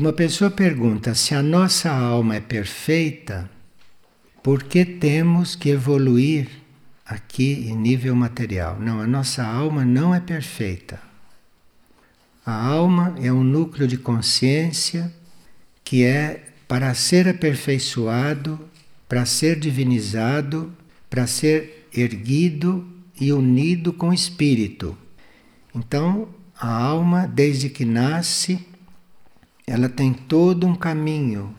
Uma pessoa pergunta se a nossa alma é perfeita, por que temos que evoluir aqui em nível material? Não, a nossa alma não é perfeita. A alma é um núcleo de consciência que é para ser aperfeiçoado, para ser divinizado, para ser erguido e unido com o espírito. Então, a alma, desde que nasce, ela tem todo um caminho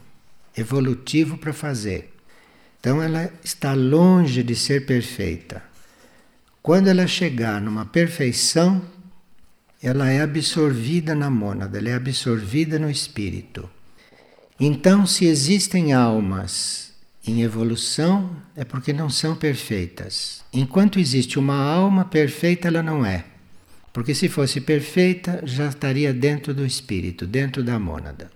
evolutivo para fazer. Então ela está longe de ser perfeita. Quando ela chegar numa perfeição, ela é absorvida na mônada, ela é absorvida no espírito. Então, se existem almas em evolução, é porque não são perfeitas. Enquanto existe uma alma perfeita, ela não é. Porque se fosse perfeita, já estaria dentro do espírito, dentro da mônada.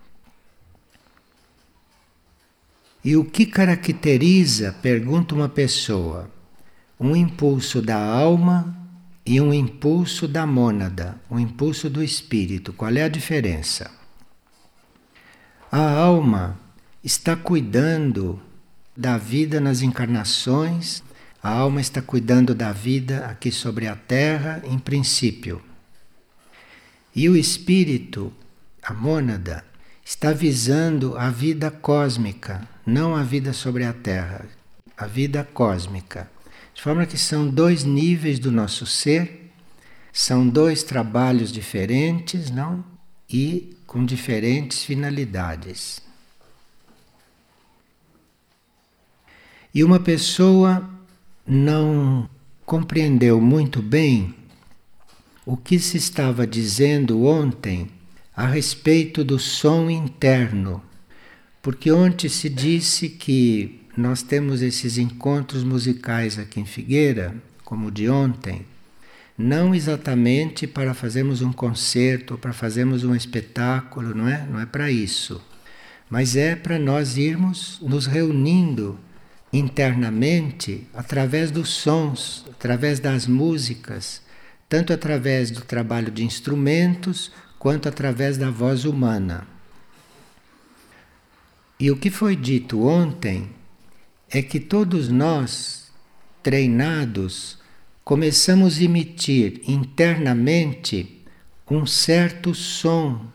E o que caracteriza, pergunta uma pessoa, um impulso da alma e um impulso da mônada, um impulso do espírito? Qual é a diferença? A alma está cuidando da vida nas encarnações a alma está cuidando da vida aqui sobre a terra, em princípio. E o espírito, a mônada, está visando a vida cósmica, não a vida sobre a terra, a vida cósmica. De forma que são dois níveis do nosso ser, são dois trabalhos diferentes, não? E com diferentes finalidades. E uma pessoa não compreendeu muito bem o que se estava dizendo ontem a respeito do som interno. Porque ontem se disse que nós temos esses encontros musicais aqui em Figueira, como o de ontem, não exatamente para fazermos um concerto, para fazermos um espetáculo, não é? Não é para isso. Mas é para nós irmos nos reunindo internamente através dos sons, através das músicas, tanto através do trabalho de instrumentos quanto através da voz humana. E o que foi dito ontem é que todos nós, treinados, começamos a emitir internamente um certo som.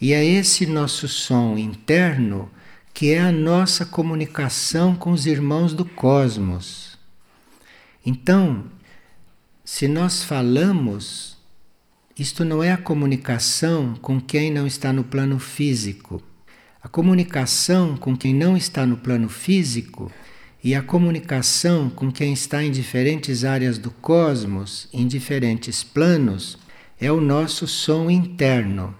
E é esse nosso som interno que é a nossa comunicação com os irmãos do cosmos. Então, se nós falamos, isto não é a comunicação com quem não está no plano físico. A comunicação com quem não está no plano físico e a comunicação com quem está em diferentes áreas do cosmos, em diferentes planos, é o nosso som interno.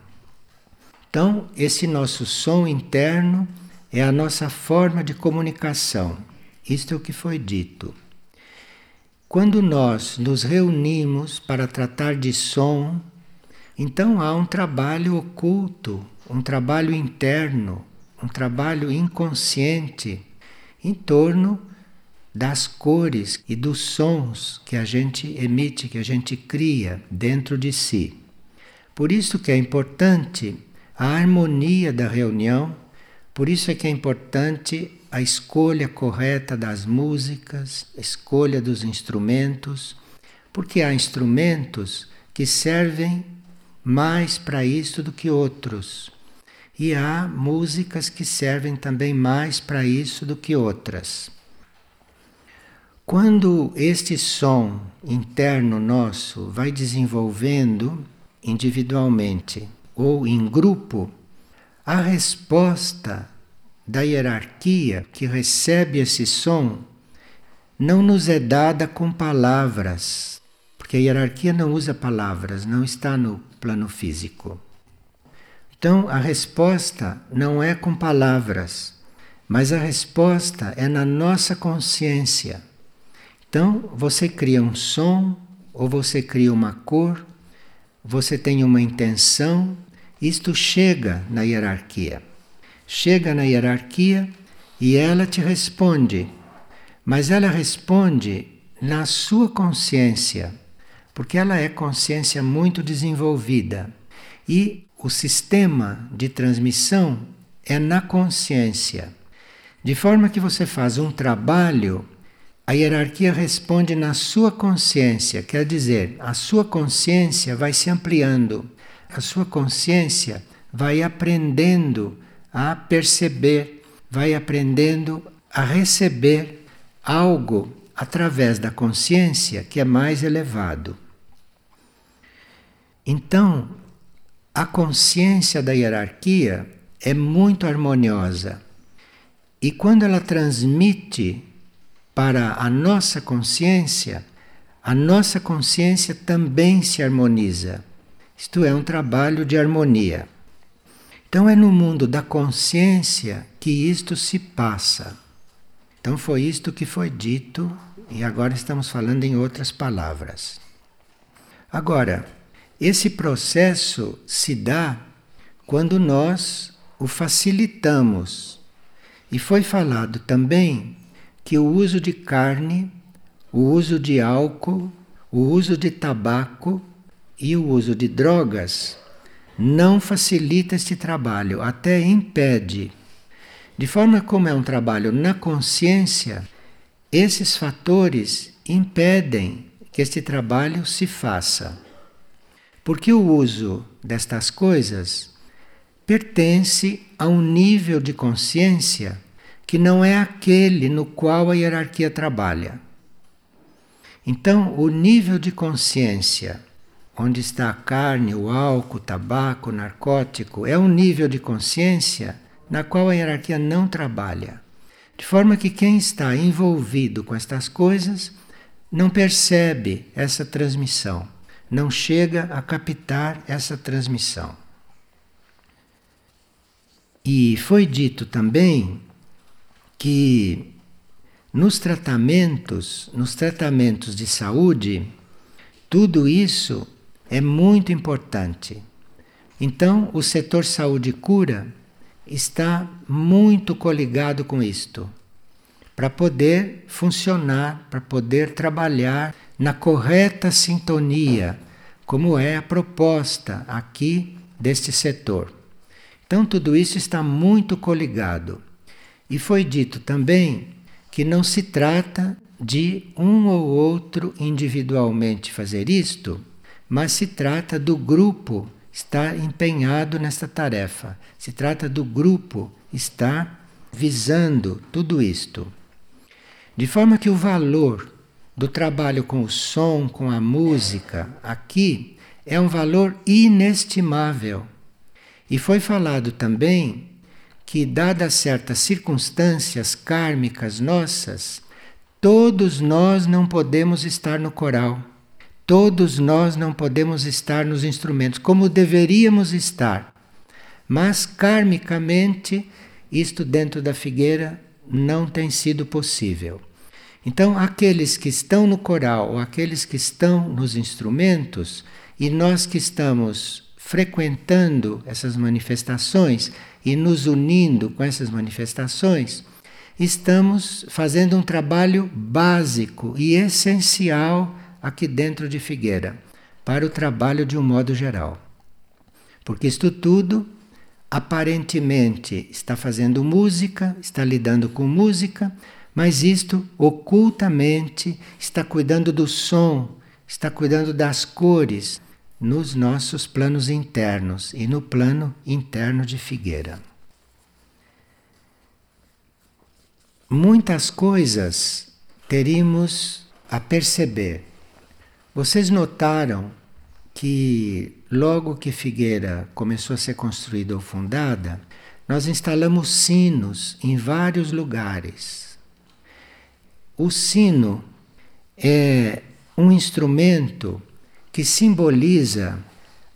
Então, esse nosso som interno é a nossa forma de comunicação. Isto é o que foi dito. Quando nós nos reunimos para tratar de som, então há um trabalho oculto, um trabalho interno, um trabalho inconsciente em torno das cores e dos sons que a gente emite, que a gente cria dentro de si. Por isso que é importante a harmonia da reunião por isso é que é importante a escolha correta das músicas, a escolha dos instrumentos, porque há instrumentos que servem mais para isso do que outros. E há músicas que servem também mais para isso do que outras. Quando este som interno nosso vai desenvolvendo individualmente ou em grupo, a resposta da hierarquia que recebe esse som não nos é dada com palavras, porque a hierarquia não usa palavras, não está no plano físico. Então a resposta não é com palavras, mas a resposta é na nossa consciência. Então você cria um som, ou você cria uma cor, você tem uma intenção, isto chega na hierarquia. Chega na hierarquia e ela te responde. Mas ela responde na sua consciência, porque ela é consciência muito desenvolvida. E o sistema de transmissão é na consciência. De forma que você faz um trabalho, a hierarquia responde na sua consciência, quer dizer, a sua consciência vai se ampliando, a sua consciência vai aprendendo a perceber, vai aprendendo a receber algo através da consciência que é mais elevado. Então, a consciência da hierarquia é muito harmoniosa. E quando ela transmite para a nossa consciência, a nossa consciência também se harmoniza. Isto é um trabalho de harmonia. Então é no mundo da consciência que isto se passa. Então foi isto que foi dito e agora estamos falando em outras palavras. Agora, esse processo se dá quando nós o facilitamos. E foi falado também que o uso de carne, o uso de álcool, o uso de tabaco e o uso de drogas não facilita este trabalho, até impede. De forma como é um trabalho na consciência, esses fatores impedem que este trabalho se faça. Porque o uso destas coisas pertence a um nível de consciência que não é aquele no qual a hierarquia trabalha. Então, o nível de consciência onde está a carne, o álcool, o tabaco, o narcótico, é um nível de consciência na qual a hierarquia não trabalha. De forma que quem está envolvido com estas coisas não percebe essa transmissão não chega a captar essa transmissão. E foi dito também que nos tratamentos, nos tratamentos de saúde, tudo isso é muito importante. Então, o setor saúde e cura está muito coligado com isto, para poder funcionar, para poder trabalhar na correta sintonia, como é a proposta aqui deste setor. Então, tudo isso está muito coligado. E foi dito também que não se trata de um ou outro individualmente fazer isto, mas se trata do grupo estar empenhado nesta tarefa. Se trata do grupo estar visando tudo isto. De forma que o valor do trabalho com o som, com a música, aqui é um valor inestimável. E foi falado também que, dadas certas circunstâncias kármicas nossas, todos nós não podemos estar no coral, todos nós não podemos estar nos instrumentos como deveríamos estar. Mas karmicamente, isto dentro da figueira não tem sido possível. Então, aqueles que estão no coral ou aqueles que estão nos instrumentos, e nós que estamos frequentando essas manifestações e nos unindo com essas manifestações, estamos fazendo um trabalho básico e essencial aqui dentro de Figueira, para o trabalho de um modo geral. Porque isto tudo aparentemente está fazendo música, está lidando com música, mas isto ocultamente está cuidando do som, está cuidando das cores nos nossos planos internos e no plano interno de Figueira. Muitas coisas teríamos a perceber. Vocês notaram que logo que Figueira começou a ser construída ou fundada, nós instalamos sinos em vários lugares o sino é um instrumento que simboliza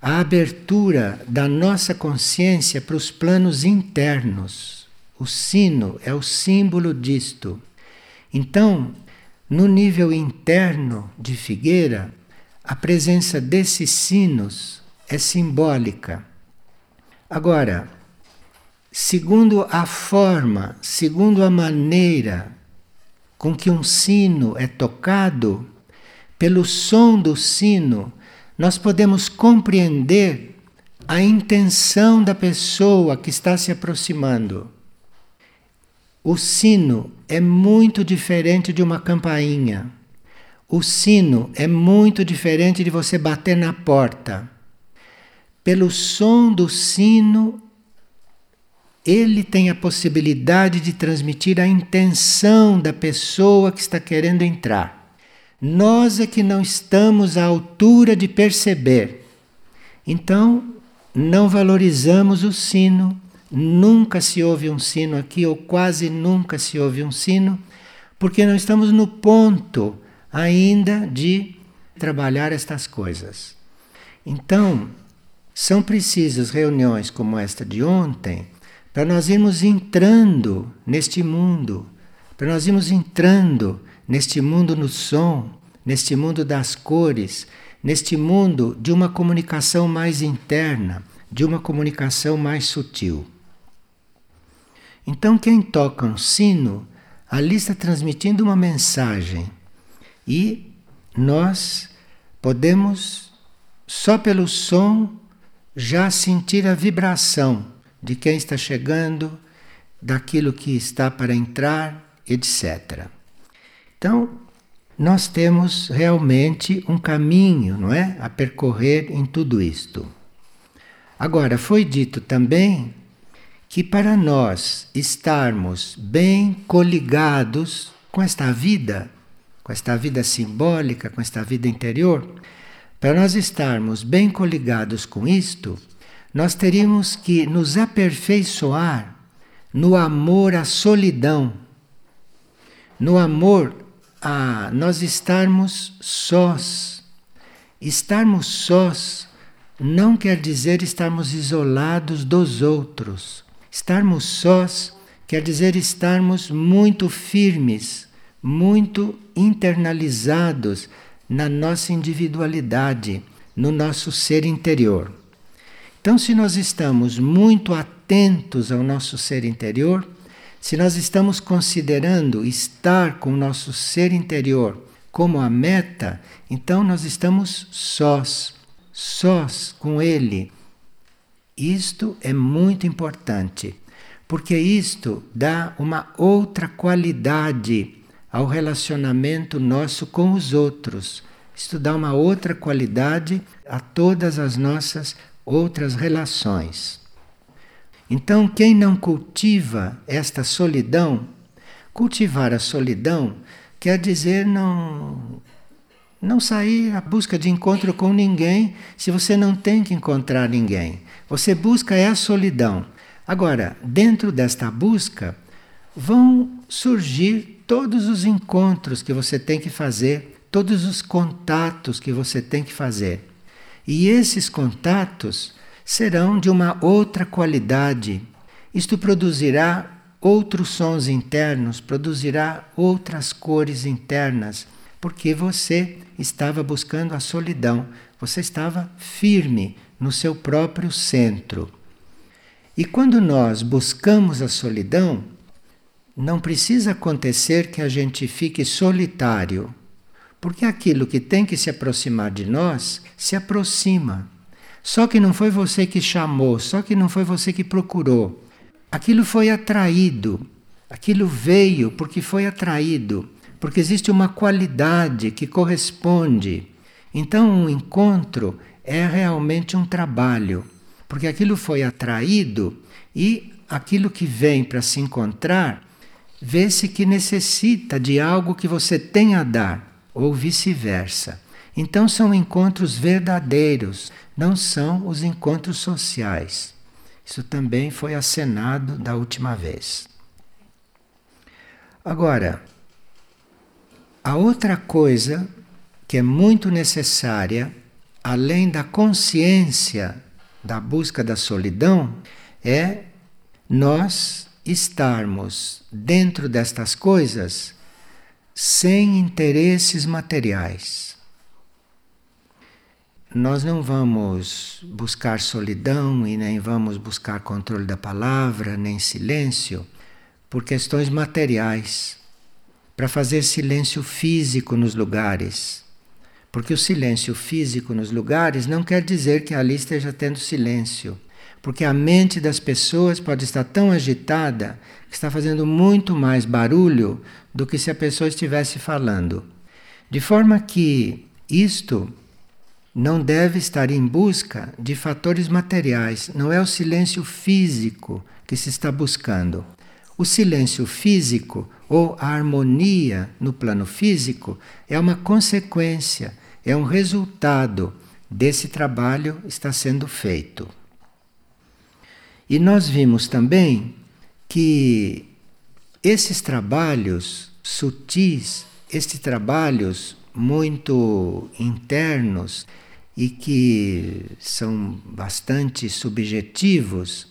a abertura da nossa consciência para os planos internos. O sino é o símbolo disto. Então, no nível interno de Figueira, a presença desses sinos é simbólica. Agora, segundo a forma, segundo a maneira com que um sino é tocado, pelo som do sino, nós podemos compreender a intenção da pessoa que está se aproximando. O sino é muito diferente de uma campainha. O sino é muito diferente de você bater na porta. Pelo som do sino, ele tem a possibilidade de transmitir a intenção da pessoa que está querendo entrar. Nós é que não estamos à altura de perceber. Então, não valorizamos o sino, nunca se ouve um sino aqui, ou quase nunca se ouve um sino, porque não estamos no ponto ainda de trabalhar estas coisas. Então, são precisas reuniões como esta de ontem para nós irmos entrando neste mundo, para nós irmos entrando neste mundo no som, neste mundo das cores, neste mundo de uma comunicação mais interna, de uma comunicação mais sutil. Então, quem toca um sino, ali está transmitindo uma mensagem e nós podemos, só pelo som, já sentir a vibração de quem está chegando, daquilo que está para entrar, etc. Então, nós temos realmente um caminho, não é, a percorrer em tudo isto. Agora, foi dito também que para nós estarmos bem coligados com esta vida, com esta vida simbólica, com esta vida interior, para nós estarmos bem coligados com isto, nós teríamos que nos aperfeiçoar no amor à solidão, no amor a nós estarmos sós. Estarmos sós não quer dizer estarmos isolados dos outros. Estarmos sós quer dizer estarmos muito firmes, muito internalizados na nossa individualidade, no nosso ser interior. Então, se nós estamos muito atentos ao nosso ser interior, se nós estamos considerando estar com o nosso ser interior como a meta, então nós estamos sós, sós com Ele. Isto é muito importante, porque isto dá uma outra qualidade ao relacionamento nosso com os outros. Isto dá uma outra qualidade a todas as nossas outras relações. Então, quem não cultiva esta solidão, cultivar a solidão quer dizer não não sair à busca de encontro com ninguém se você não tem que encontrar ninguém. Você busca é a solidão. Agora, dentro desta busca, vão surgir todos os encontros que você tem que fazer, todos os contatos que você tem que fazer. E esses contatos serão de uma outra qualidade. Isto produzirá outros sons internos, produzirá outras cores internas, porque você estava buscando a solidão, você estava firme no seu próprio centro. E quando nós buscamos a solidão, não precisa acontecer que a gente fique solitário, porque aquilo que tem que se aproximar de nós se aproxima. Só que não foi você que chamou, só que não foi você que procurou. Aquilo foi atraído, aquilo veio porque foi atraído, porque existe uma qualidade que corresponde. Então, um encontro é realmente um trabalho, porque aquilo foi atraído e aquilo que vem para se encontrar vê-se que necessita de algo que você tem a dar, ou vice-versa. Então são encontros verdadeiros, não são os encontros sociais. Isso também foi acenado da última vez. Agora, a outra coisa que é muito necessária, além da consciência da busca da solidão, é nós estarmos dentro destas coisas sem interesses materiais. Nós não vamos buscar solidão e nem vamos buscar controle da palavra, nem silêncio, por questões materiais, para fazer silêncio físico nos lugares, Porque o silêncio físico nos lugares não quer dizer que ali esteja tendo silêncio. Porque a mente das pessoas pode estar tão agitada que está fazendo muito mais barulho do que se a pessoa estivesse falando. De forma que isto não deve estar em busca de fatores materiais, não é o silêncio físico que se está buscando. O silêncio físico ou a harmonia no plano físico é uma consequência, é um resultado desse trabalho está sendo feito. E nós vimos também que esses trabalhos sutis, esses trabalhos muito internos e que são bastante subjetivos,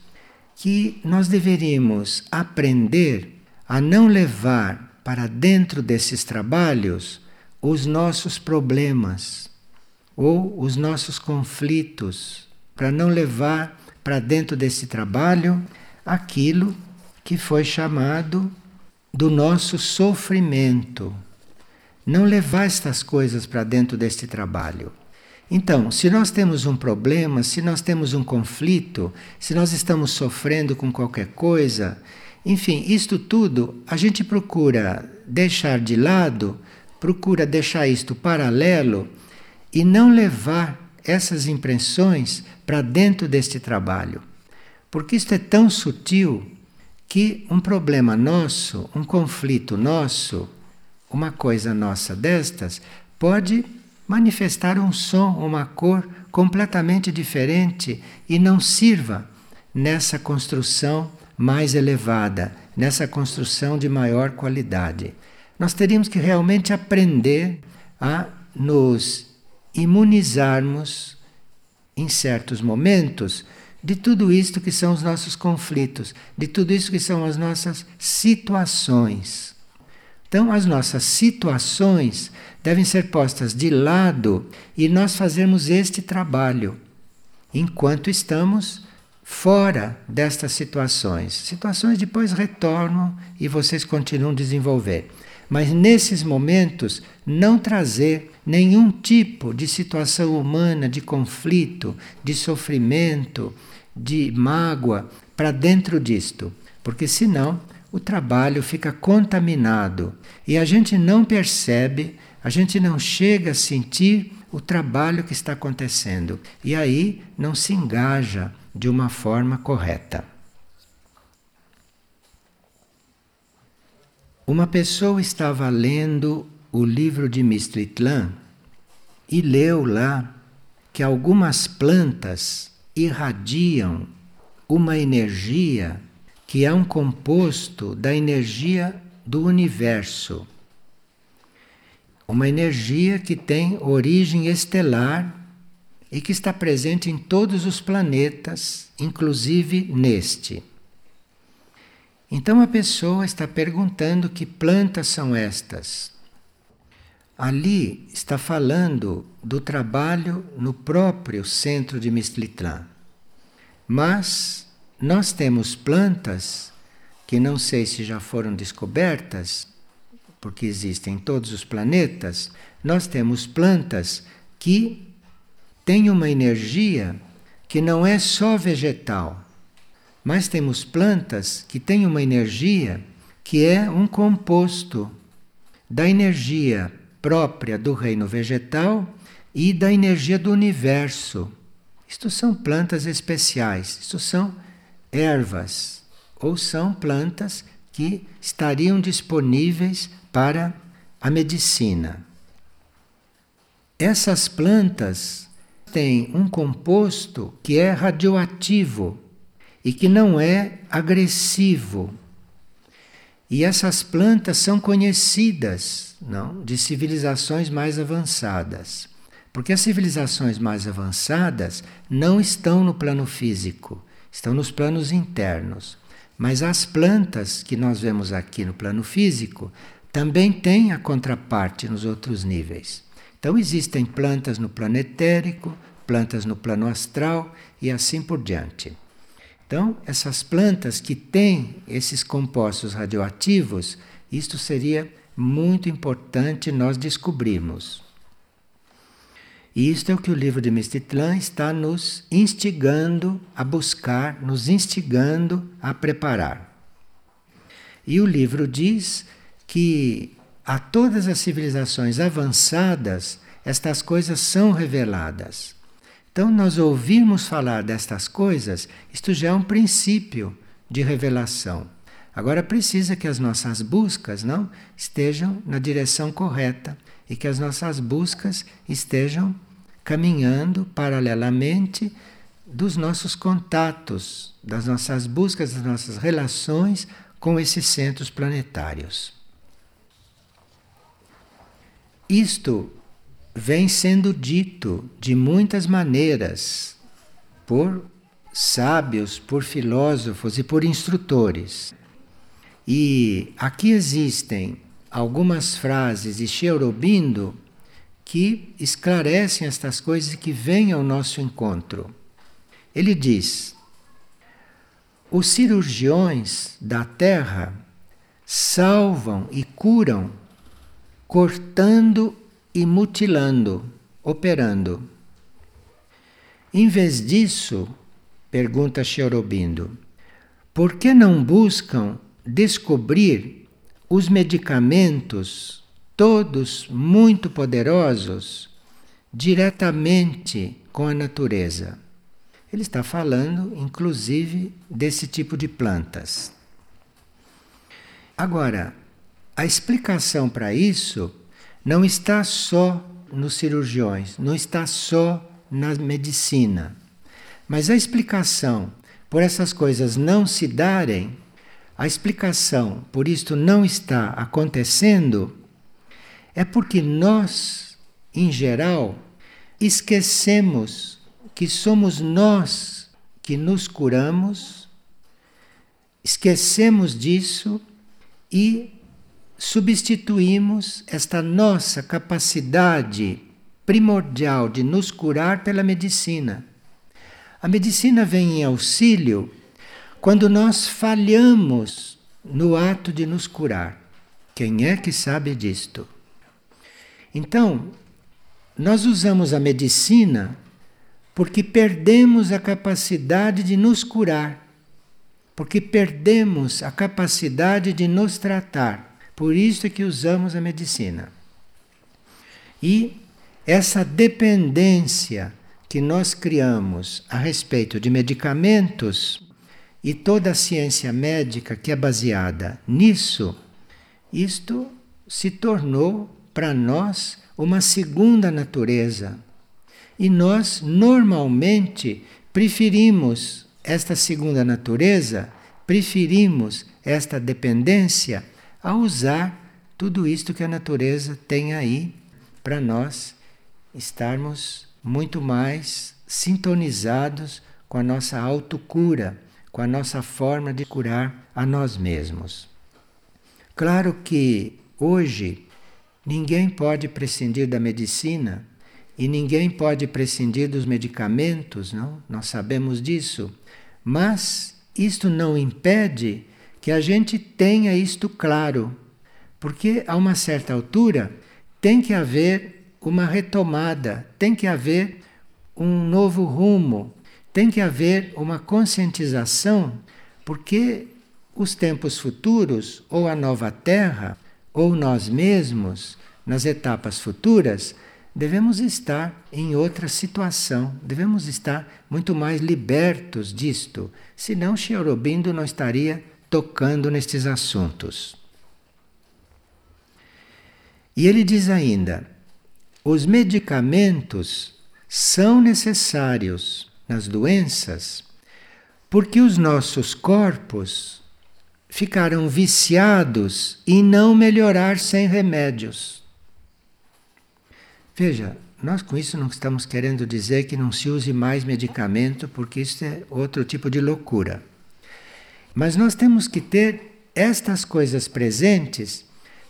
que nós deveríamos aprender a não levar para dentro desses trabalhos os nossos problemas ou os nossos conflitos, para não levar para dentro desse trabalho aquilo que foi chamado do nosso sofrimento. Não levar estas coisas para dentro deste trabalho. Então, se nós temos um problema, se nós temos um conflito, se nós estamos sofrendo com qualquer coisa, enfim, isto tudo a gente procura deixar de lado, procura deixar isto paralelo e não levar essas impressões para dentro deste trabalho. Porque isto é tão sutil que um problema nosso, um conflito nosso, uma coisa nossa destas, pode manifestar um som, uma cor completamente diferente e não sirva nessa construção mais elevada, nessa construção de maior qualidade. Nós teríamos que realmente aprender a nos imunizarmos em certos momentos de tudo isto que são os nossos conflitos, de tudo isso que são as nossas situações. Então, as nossas situações devem ser postas de lado e nós fazermos este trabalho enquanto estamos fora destas situações. Situações depois retornam e vocês continuam desenvolver. Mas nesses momentos, não trazer nenhum tipo de situação humana, de conflito, de sofrimento, de mágoa para dentro disto, porque senão o trabalho fica contaminado e a gente não percebe, a gente não chega a sentir o trabalho que está acontecendo e aí não se engaja de uma forma correta. Uma pessoa estava lendo o livro de Mistritlan e leu lá que algumas plantas irradiam uma energia que é um composto da energia do universo. Uma energia que tem origem estelar e que está presente em todos os planetas, inclusive neste. Então a pessoa está perguntando que plantas são estas. Ali está falando do trabalho no próprio centro de Mistlitlã. Mas nós temos plantas que não sei se já foram descobertas, porque existem em todos os planetas, nós temos plantas que têm uma energia que não é só vegetal, mas temos plantas que têm uma energia que é um composto da energia própria do reino vegetal e da energia do universo. Isto são plantas especiais, isto são ervas, ou são plantas que estariam disponíveis para a medicina. Essas plantas têm um composto que é radioativo e que não é agressivo. E essas plantas são conhecidas não, de civilizações mais avançadas. Porque as civilizações mais avançadas não estão no plano físico, estão nos planos internos. Mas as plantas que nós vemos aqui no plano físico também têm a contraparte nos outros níveis. Então existem plantas no plano etérico, plantas no plano astral e assim por diante. Então, essas plantas que têm esses compostos radioativos, isto seria muito importante nós descobrirmos. E isto é o que o livro de Mestitlã está nos instigando a buscar, nos instigando a preparar. E o livro diz que a todas as civilizações avançadas estas coisas são reveladas. Então, nós ouvirmos falar destas coisas, isto já é um princípio de revelação. Agora precisa que as nossas buscas não estejam na direção correta e que as nossas buscas estejam caminhando paralelamente dos nossos contatos, das nossas buscas, das nossas relações com esses centros planetários. Isto vem sendo dito de muitas maneiras por sábios, por filósofos e por instrutores. E aqui existem algumas frases de Cherubindo que esclarecem estas coisas que vêm ao nosso encontro. Ele diz: os cirurgiões da terra salvam e curam cortando e mutilando, operando. Em vez disso, pergunta Cherubindo, por que não buscam descobrir os medicamentos, todos muito poderosos, diretamente com a natureza? Ele está falando, inclusive, desse tipo de plantas. Agora, a explicação para isso não está só nos cirurgiões, não está só na medicina. Mas a explicação por essas coisas não se darem, a explicação por isto não está acontecendo, é porque nós, em geral, esquecemos que somos nós que nos curamos, esquecemos disso e substituímos esta nossa capacidade primordial de nos curar pela medicina. A medicina vem em auxílio quando nós falhamos no ato de nos curar. Quem é que sabe disto? Então, nós usamos a medicina porque perdemos a capacidade de nos curar, porque perdemos a capacidade de nos tratar. Por isso é que usamos a medicina. E essa dependência que nós criamos a respeito de medicamentos e toda a ciência médica que é baseada nisso, isto se tornou para nós uma segunda natureza. E nós normalmente preferimos esta segunda natureza, preferimos esta dependência a usar tudo isto que a natureza tem aí para nós estarmos muito mais sintonizados com a nossa autocura, com a nossa forma de curar a nós mesmos. Claro que hoje ninguém pode prescindir da medicina e ninguém pode prescindir dos medicamentos, não? Nós sabemos disso. Mas isto não impede que a gente tenha isto claro, porque a uma certa altura tem que haver uma retomada, tem que haver um novo rumo, tem que haver uma conscientização, porque os tempos futuros, ou a nova Terra, ou nós mesmos, nas etapas futuras, devemos estar em outra situação, devemos estar muito mais libertos disto, senão Sri Aurobindo não estaria tocando nestes assuntos. E ele diz ainda: os medicamentos são necessários nas doenças porque os nossos corpos ficaram viciados em não melhorar sem remédios. Veja, nós com isso não estamos querendo dizer que não se use mais medicamento, porque isso é outro tipo de loucura. Mas nós temos que ter estas coisas presentes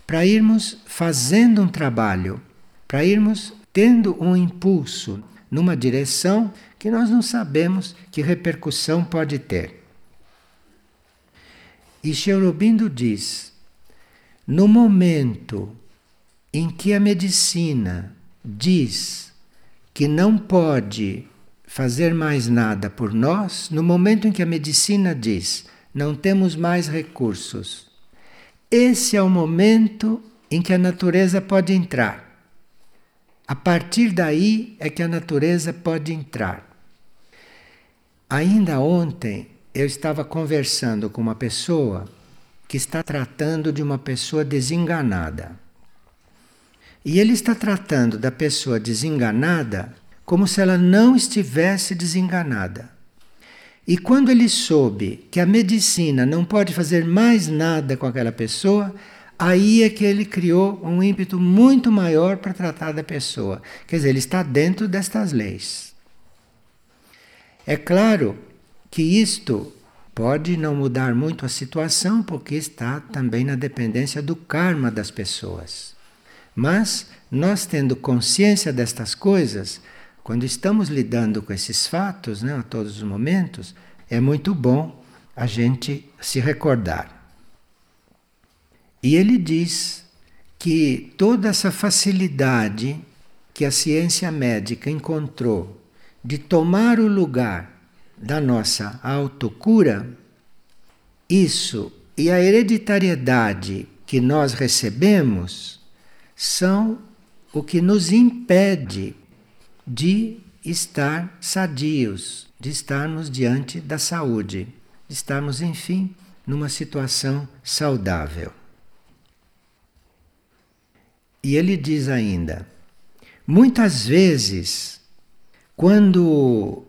para irmos fazendo um trabalho, para irmos tendo um impulso numa direção que nós não sabemos que repercussão pode ter. E Cherubindo diz: no momento em que a medicina diz que não pode fazer mais nada por nós, no momento em que a medicina diz não temos mais recursos, esse é o momento em que a natureza pode entrar. A partir daí é que a natureza pode entrar. Ainda ontem eu estava conversando com uma pessoa que está tratando de uma pessoa desenganada. E ele está tratando da pessoa desenganada como se ela não estivesse desenganada. E quando ele soube que a medicina não pode fazer mais nada com aquela pessoa, aí é que ele criou um ímpeto muito maior para tratar da pessoa. Quer dizer, ele está dentro destas leis. É claro que isto pode não mudar muito a situação, porque está também na dependência do karma das pessoas. Mas nós tendo consciência destas coisas, quando estamos lidando com esses fatos, né, a todos os momentos, é muito bom a gente se recordar. E ele diz que toda essa facilidade que a ciência médica encontrou de tomar o lugar da nossa autocura, isso e a hereditariedade que nós recebemos são o que nos impede de estar sadios, de estarmos diante da saúde, de estarmos, enfim, numa situação saudável. E ele diz ainda: muitas vezes, quando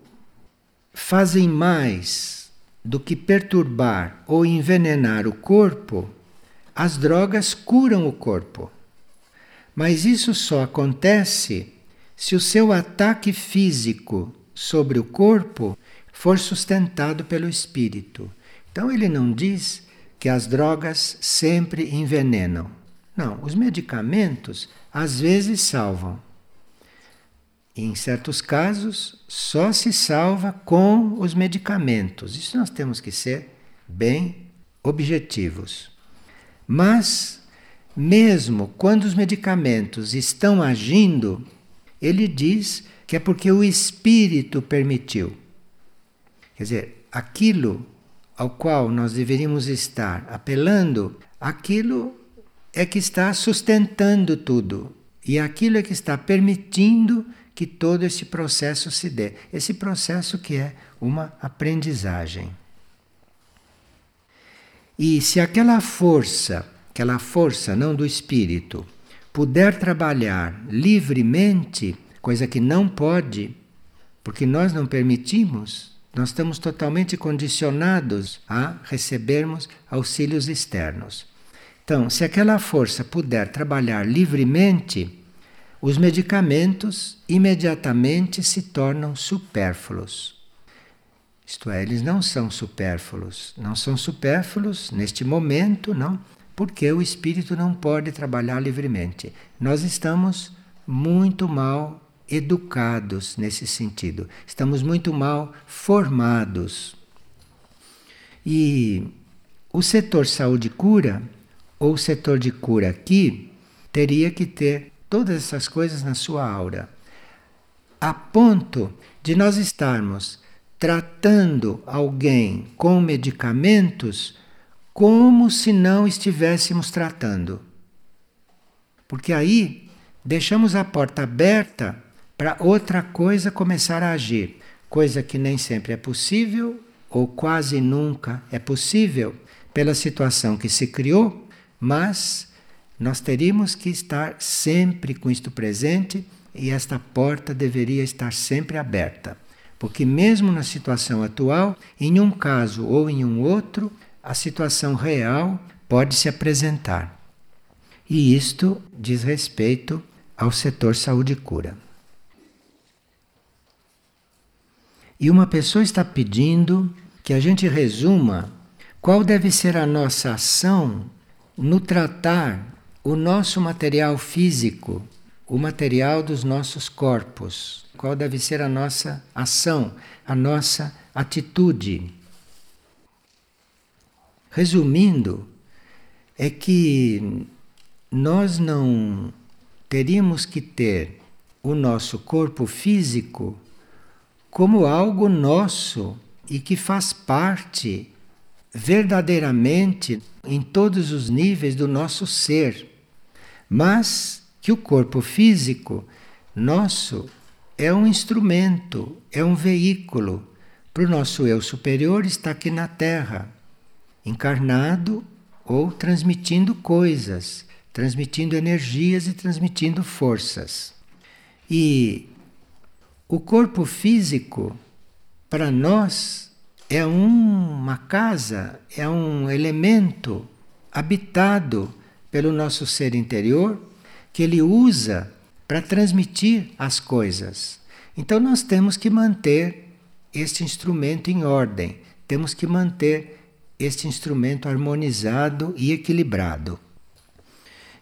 fazem mais do que perturbar ou envenenar o corpo, as drogas curam o corpo. Mas isso só acontece se o seu ataque físico sobre o corpo for sustentado pelo espírito. Então ele não diz que as drogas sempre envenenam. Não, os medicamentos às vezes salvam. Em certos casos, só se salva com os medicamentos. Isso nós temos que ser bem objetivos. Mas, mesmo quando os medicamentos estão agindo, ele diz que é porque o espírito permitiu. Quer dizer, aquilo ao qual nós deveríamos estar apelando, aquilo é que está sustentando tudo. E aquilo é que está permitindo que todo esse processo se dê. Esse processo que é uma aprendizagem. E se aquela força, aquela força não do espírito, puder trabalhar livremente, coisa que não pode, porque nós não permitimos, nós estamos totalmente condicionados a recebermos auxílios externos. Então, se aquela força puder trabalhar livremente, os medicamentos imediatamente se tornam supérfluos. Isto é, eles não são supérfluos. Não são supérfluos neste momento, não porque o espírito não pode trabalhar livremente. Nós estamos muito mal educados nesse sentido, estamos muito mal formados. E o setor saúde cura, ou o setor de cura aqui, teria que ter todas essas coisas na sua aura, a ponto de nós estarmos tratando alguém com medicamentos como se não estivéssemos tratando. Porque aí deixamos a porta aberta para outra coisa começar a agir, coisa que nem sempre é possível ou quase nunca é possível pela situação que se criou, mas nós teríamos que estar sempre com isto presente e esta porta deveria estar sempre aberta. Porque, mesmo na situação atual, em um caso ou em um outro, a situação real pode se apresentar. E isto diz respeito ao setor saúde e cura. E uma pessoa está pedindo que a gente resuma qual deve ser a nossa ação no tratar o nosso material físico, o material dos nossos corpos. Qual deve ser a nossa ação, a nossa atitude. Resumindo, é que nós não teríamos que ter o nosso corpo físico como algo nosso e que faz parte verdadeiramente em todos os níveis do nosso ser, mas que o corpo físico nosso é um instrumento, é um veículo para o nosso eu superior estar aqui na Terra, encarnado ou transmitindo coisas, transmitindo energias e transmitindo forças. E o corpo físico, para nós, é uma casa, é um elemento habitado pelo nosso ser interior que ele usa para transmitir as coisas. Então nós temos que manter este instrumento em ordem, temos que manter este instrumento harmonizado e equilibrado.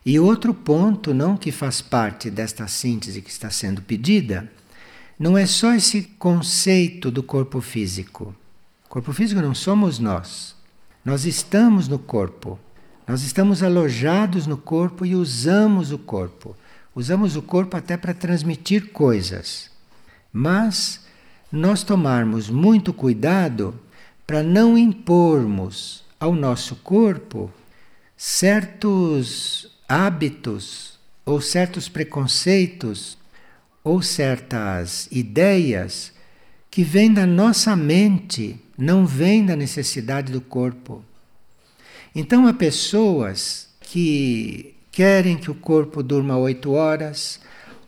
E outro ponto, não que faz parte desta síntese que está sendo pedida, não é só esse conceito do corpo físico. O corpo físico não somos nós. Nós estamos no corpo. Nós estamos alojados no corpo e usamos o corpo. Usamos o corpo até para transmitir coisas. Mas nós tomarmos muito cuidado para não impormos ao nosso corpo certos hábitos ou certos preconceitos ou certas ideias que vêm da nossa mente, não vêm da necessidade do corpo. Então há pessoas que querem que o corpo durma oito horas,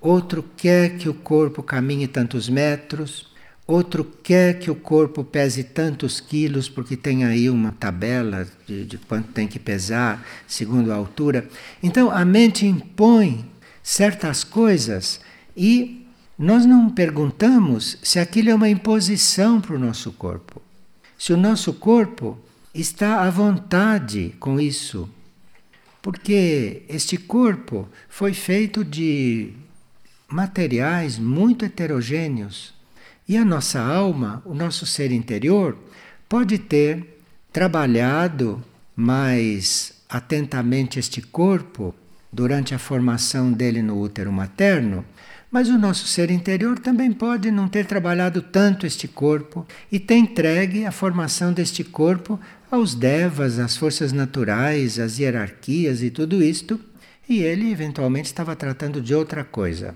outro quer que o corpo caminhe tantos metros, outro quer que o corpo pese tantos quilos, porque tem aí uma tabela de, de quanto tem que pesar, segundo a altura. Então a mente impõe certas coisas e nós não perguntamos se aquilo é uma imposição para o nosso corpo. Se o nosso corpo está à vontade com isso. Porque este corpo foi feito de materiais muito heterogêneos. E a nossa alma, o nosso ser interior, pode ter trabalhado mais atentamente este corpo durante a formação dele no útero materno mas o nosso ser interior também pode não ter trabalhado tanto este corpo e ter entregue a formação deste corpo aos devas, às forças naturais, às hierarquias e tudo isto, e ele eventualmente estava tratando de outra coisa.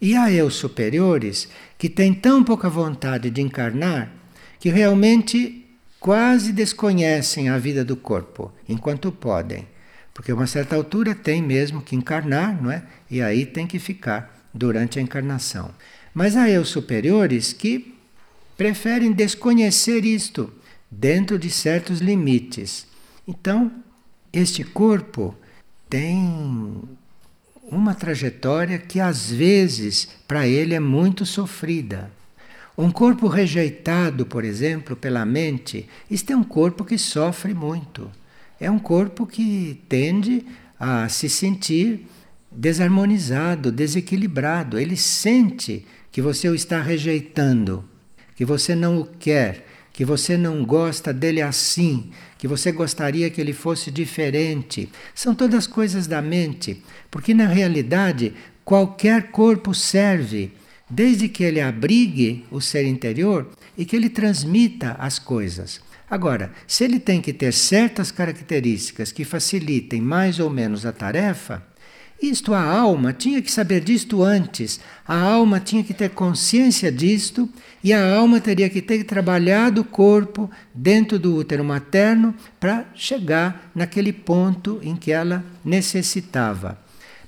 E há eu superiores que têm tão pouca vontade de encarnar que realmente quase desconhecem a vida do corpo, enquanto podem. Porque a uma certa altura tem mesmo que encarnar, não é? E aí tem que ficar durante a encarnação. Mas há eu superiores que preferem desconhecer isto dentro de certos limites. Então, este corpo tem uma trajetória que às vezes para ele é muito sofrida. Um corpo rejeitado, por exemplo, pela mente, isto é um corpo que sofre muito é um corpo que tende a se sentir desarmonizado, desequilibrado. Ele sente que você o está rejeitando, que você não o quer, que você não gosta dele assim, que você gostaria que ele fosse diferente. São todas coisas da mente, porque na realidade qualquer corpo serve, desde que ele abrigue o ser interior e que ele transmita as coisas. Agora, se ele tem que ter certas características que facilitem mais ou menos a tarefa, isto a alma tinha que saber disto antes, a alma tinha que ter consciência disto e a alma teria que ter trabalhado o corpo dentro do útero materno para chegar naquele ponto em que ela necessitava.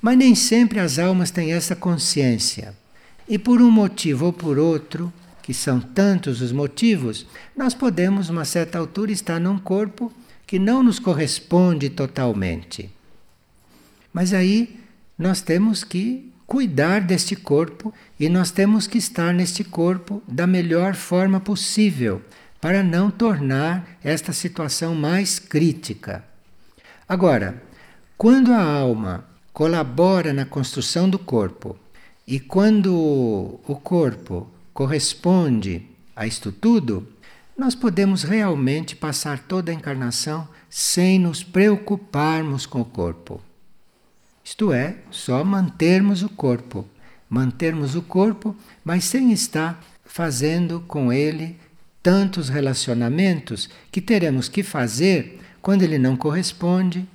Mas nem sempre as almas têm essa consciência. E por um motivo ou por outro, que são tantos os motivos, nós podemos, uma certa altura, estar num corpo que não nos corresponde totalmente. Mas aí nós temos que cuidar deste corpo e nós temos que estar neste corpo da melhor forma possível para não tornar esta situação mais crítica. Agora, quando a alma colabora na construção do corpo e quando o corpo corresponde a isto tudo, nós podemos realmente passar toda a encarnação sem nos preocuparmos com o corpo. Isto é, só mantermos o corpo, mantermos o corpo, mas sem estar fazendo com ele tantos relacionamentos que teremos que fazer quando ele não corresponde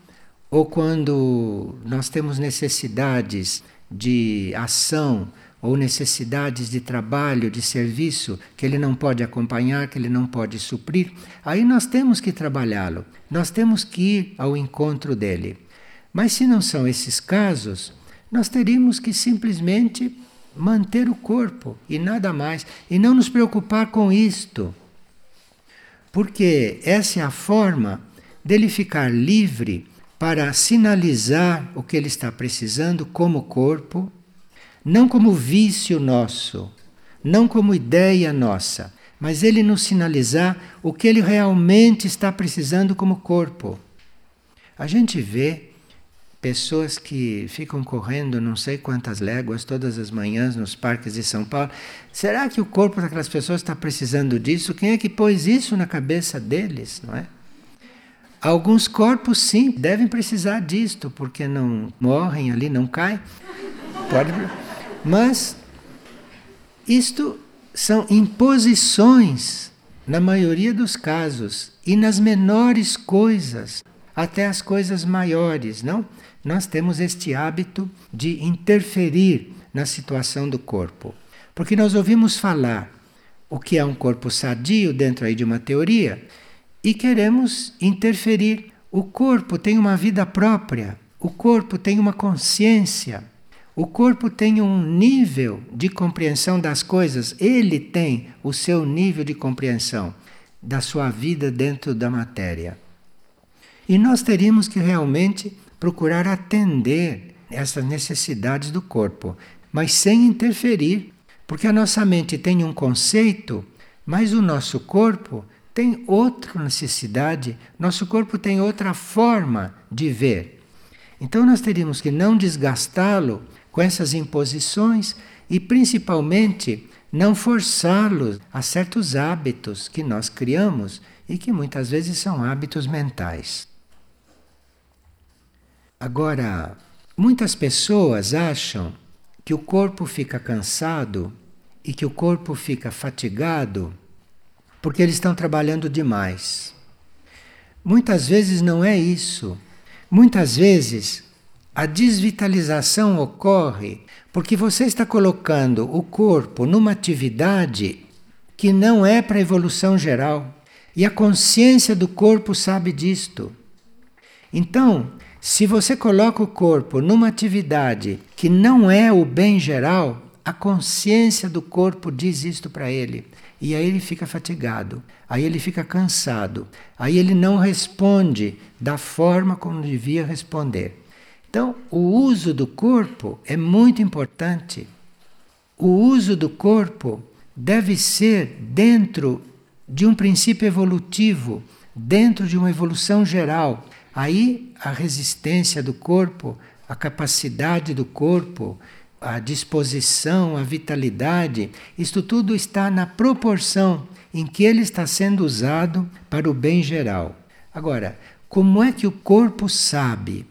ou quando nós temos necessidades de ação ou necessidades de trabalho, de serviço que ele não pode acompanhar, que ele não pode suprir, aí nós temos que trabalhá-lo, nós temos que ir ao encontro dele. Mas se não são esses casos, nós teríamos que simplesmente manter o corpo e nada mais, e não nos preocupar com isto. Porque essa é a forma dele ficar livre para sinalizar o que ele está precisando como corpo não como vício nosso, não como ideia nossa, mas ele nos sinalizar o que ele realmente está precisando como corpo. A gente vê pessoas que ficam correndo não sei quantas léguas todas as manhãs nos parques de São Paulo. Será que o corpo daquelas pessoas está precisando disso? Quem é que pôs isso na cabeça deles, não é? Alguns corpos sim devem precisar disto, porque não morrem ali, não caem. Pode mas isto são imposições, na maioria dos casos, e nas menores coisas, até as coisas maiores, não? Nós temos este hábito de interferir na situação do corpo. Porque nós ouvimos falar o que é um corpo sadio dentro aí de uma teoria e queremos interferir. O corpo tem uma vida própria, o corpo tem uma consciência. O corpo tem um nível de compreensão das coisas, ele tem o seu nível de compreensão da sua vida dentro da matéria. E nós teríamos que realmente procurar atender essas necessidades do corpo, mas sem interferir, porque a nossa mente tem um conceito, mas o nosso corpo tem outra necessidade, nosso corpo tem outra forma de ver. Então nós teríamos que não desgastá-lo com essas imposições e principalmente não forçá-los a certos hábitos que nós criamos e que muitas vezes são hábitos mentais. Agora, muitas pessoas acham que o corpo fica cansado e que o corpo fica fatigado porque eles estão trabalhando demais. Muitas vezes não é isso. Muitas vezes a desvitalização ocorre porque você está colocando o corpo numa atividade que não é para a evolução geral. E a consciência do corpo sabe disto. Então, se você coloca o corpo numa atividade que não é o bem geral, a consciência do corpo diz isto para ele. E aí ele fica fatigado, aí ele fica cansado, aí ele não responde da forma como devia responder. Então, o uso do corpo é muito importante. O uso do corpo deve ser dentro de um princípio evolutivo, dentro de uma evolução geral. Aí a resistência do corpo, a capacidade do corpo, a disposição, a vitalidade, isto tudo está na proporção em que ele está sendo usado para o bem geral. Agora, como é que o corpo sabe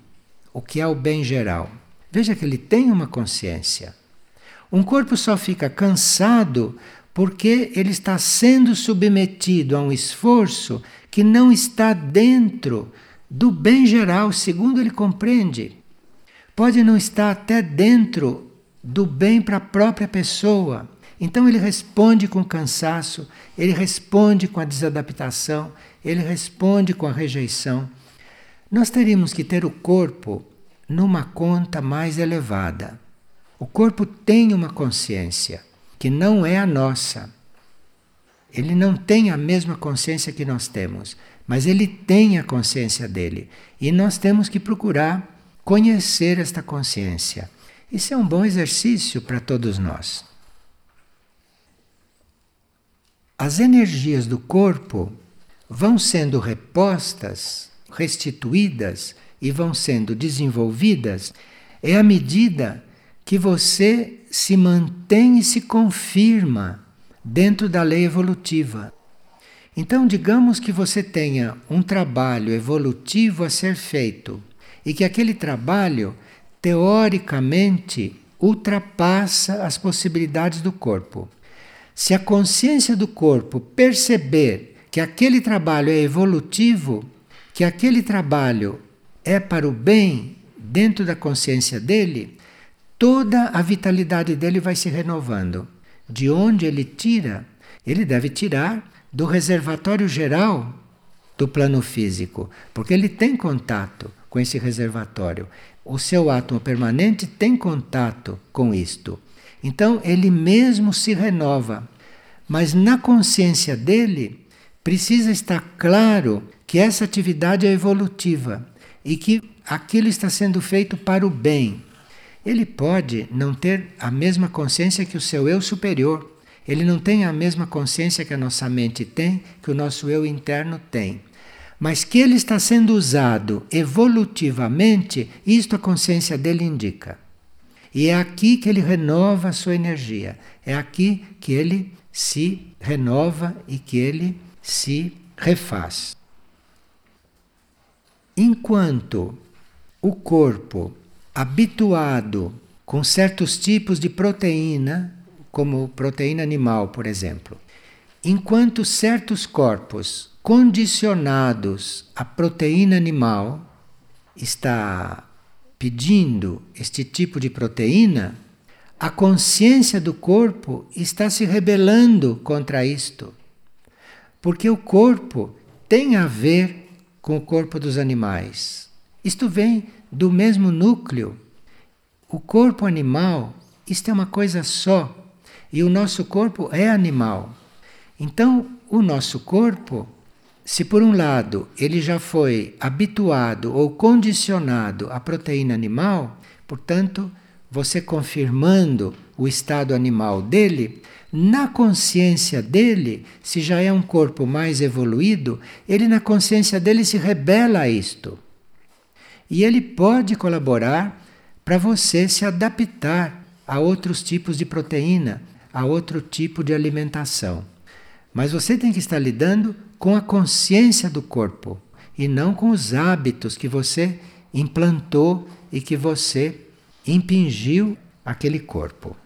o que é o bem geral. Veja que ele tem uma consciência. Um corpo só fica cansado porque ele está sendo submetido a um esforço que não está dentro do bem geral, segundo ele compreende. Pode não estar até dentro do bem para a própria pessoa. Então ele responde com cansaço, ele responde com a desadaptação, ele responde com a rejeição. Nós teríamos que ter o corpo numa conta mais elevada. O corpo tem uma consciência que não é a nossa. Ele não tem a mesma consciência que nós temos, mas ele tem a consciência dele. E nós temos que procurar conhecer esta consciência. Isso é um bom exercício para todos nós. As energias do corpo vão sendo repostas restituídas e vão sendo desenvolvidas é à medida que você se mantém e se confirma dentro da lei evolutiva. Então, digamos que você tenha um trabalho evolutivo a ser feito e que aquele trabalho, teoricamente, ultrapassa as possibilidades do corpo. Se a consciência do corpo perceber que aquele trabalho é evolutivo, que aquele trabalho é para o bem dentro da consciência dele, toda a vitalidade dele vai se renovando. De onde ele tira? Ele deve tirar do reservatório geral do plano físico, porque ele tem contato com esse reservatório. O seu átomo permanente tem contato com isto. Então ele mesmo se renova. Mas na consciência dele precisa estar claro que essa atividade é evolutiva e que aquilo está sendo feito para o bem. Ele pode não ter a mesma consciência que o seu eu superior. Ele não tem a mesma consciência que a nossa mente tem, que o nosso eu interno tem. Mas que ele está sendo usado evolutivamente, isto a consciência dele indica. E é aqui que ele renova a sua energia. É aqui que ele se renova e que ele se refaz. Enquanto o corpo habituado com certos tipos de proteína, como proteína animal, por exemplo, enquanto certos corpos condicionados à proteína animal está pedindo este tipo de proteína, a consciência do corpo está se rebelando contra isto. Porque o corpo tem a ver com o corpo dos animais. Isto vem do mesmo núcleo. O corpo animal, isto é uma coisa só. E o nosso corpo é animal. Então, o nosso corpo, se por um lado ele já foi habituado ou condicionado à proteína animal, portanto, você confirmando o estado animal dele, na consciência dele, se já é um corpo mais evoluído, ele na consciência dele se rebela a isto. E ele pode colaborar para você se adaptar a outros tipos de proteína, a outro tipo de alimentação. Mas você tem que estar lidando com a consciência do corpo e não com os hábitos que você implantou e que você impingiu aquele corpo.